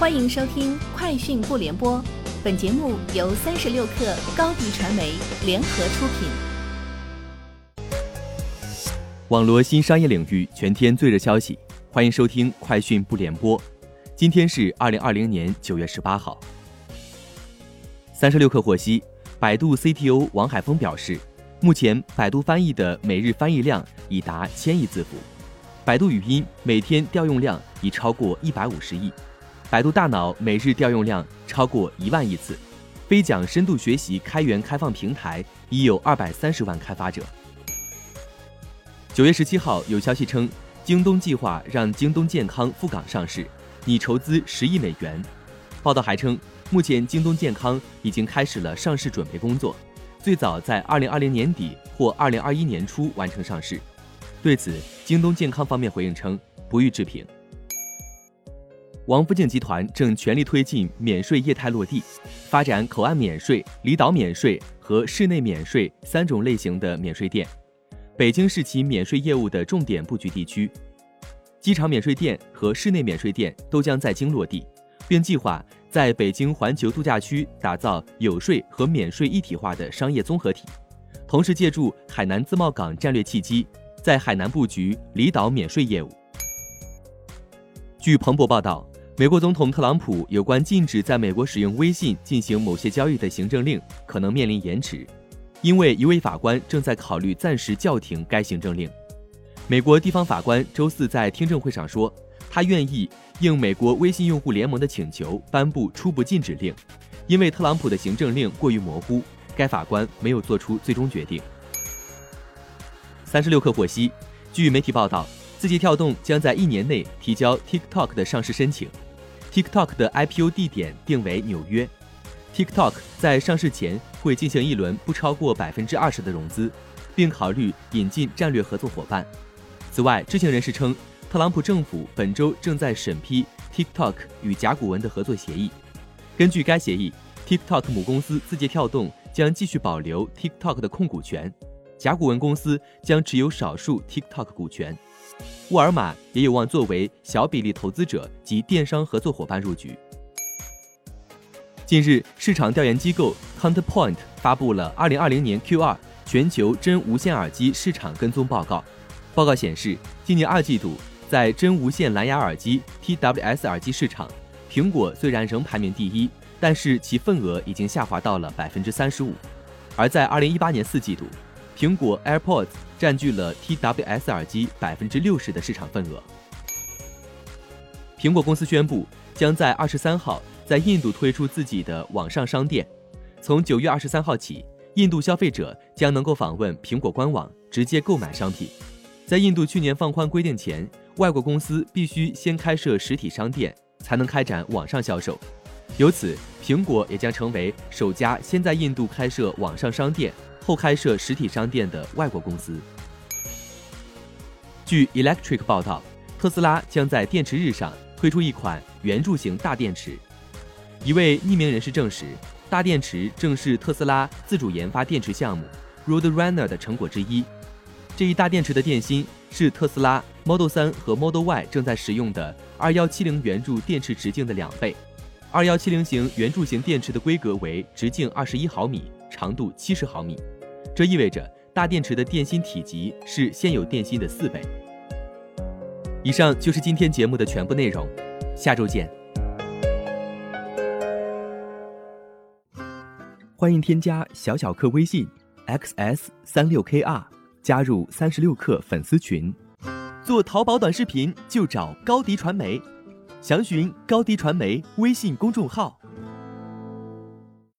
欢迎收听《快讯不联播》，本节目由三十六克高低传媒联合出品。网络新商业领域全天最热消息，欢迎收听《快讯不联播》。今天是二零二零年九月十八号。三十六克获悉，百度 CTO 王海峰表示，目前百度翻译的每日翻译量已达千亿字符，百度语音每天调用量已超过一百五十亿。百度大脑每日调用量超过一万亿次，飞讲深度学习开源开放平台已有二百三十万开发者。九月十七号，有消息称，京东计划让京东健康赴港上市，拟筹资十亿美元。报道还称，目前京东健康已经开始了上市准备工作，最早在二零二零年底或二零二一年初完成上市。对此，京东健康方面回应称，不予置评。王府井集团正全力推进免税业态落地，发展口岸免税、离岛免税和室内免税三种类型的免税店。北京是其免税业务的重点布局地区，机场免税店和室内免税店都将在京落地，并计划在北京环球度假区打造有税和免税一体化的商业综合体，同时借助海南自贸港战略契机，在海南布局离岛免税业务。据彭博报道。美国总统特朗普有关禁止在美国使用微信进行某些交易的行政令可能面临延迟，因为一位法官正在考虑暂时叫停该行政令。美国地方法官周四在听证会上说，他愿意应美国微信用户联盟的请求颁布初步禁止令，因为特朗普的行政令过于模糊，该法官没有做出最终决定。三十六氪获悉，据媒体报道，字节跳动将在一年内提交 TikTok 的上市申请。TikTok 的 IPO 地点定为纽约。TikTok 在上市前会进行一轮不超过百分之二十的融资，并考虑引进战略合作伙伴。此外，知情人士称，特朗普政府本周正在审批 TikTok 与甲骨文的合作协议。根据该协议，TikTok 母公司字节跳动将继续保留 TikTok 的控股权，甲骨文公司将持有少数 TikTok 股权。沃尔玛也有望作为小比例投资者及电商合作伙伴入局。近日，市场调研机构 Counterpoint 发布了2020年 Q2 全球真无线耳机市场跟踪报告。报告显示，今年二季度在真无线蓝牙耳机 （TWS） 耳机市场，苹果虽然仍排名第一，但是其份额已经下滑到了百分之三十五。而在2018年四季度，苹果 AirPods 占据了 TWS 耳机百分之六十的市场份额。苹果公司宣布，将在二十三号在印度推出自己的网上商店。从九月二十三号起，印度消费者将能够访问苹果官网，直接购买商品。在印度去年放宽规定前，外国公司必须先开设实体商店，才能开展网上销售。由此，苹果也将成为首家先在印度开设网上商店。后开设实体商店的外国公司。据 Electric 报道，特斯拉将在电池日上推出一款圆柱形大电池。一位匿名人士证实，大电池正是特斯拉自主研发电池项目 Roadrunner 的成果之一。这一大电池的电芯是特斯拉 Model 3和 Model Y 正在使用的2170圆柱电池直径的两倍。2170型圆柱形电池的规格为直径21毫米。长度七十毫米，这意味着大电池的电芯体积是现有电芯的四倍。以上就是今天节目的全部内容，下周见。欢迎添加小小客微信 xs 三六 kr，加入三十六氪粉丝群。做淘宝短视频就找高迪传媒，详询高迪传媒微信公众号。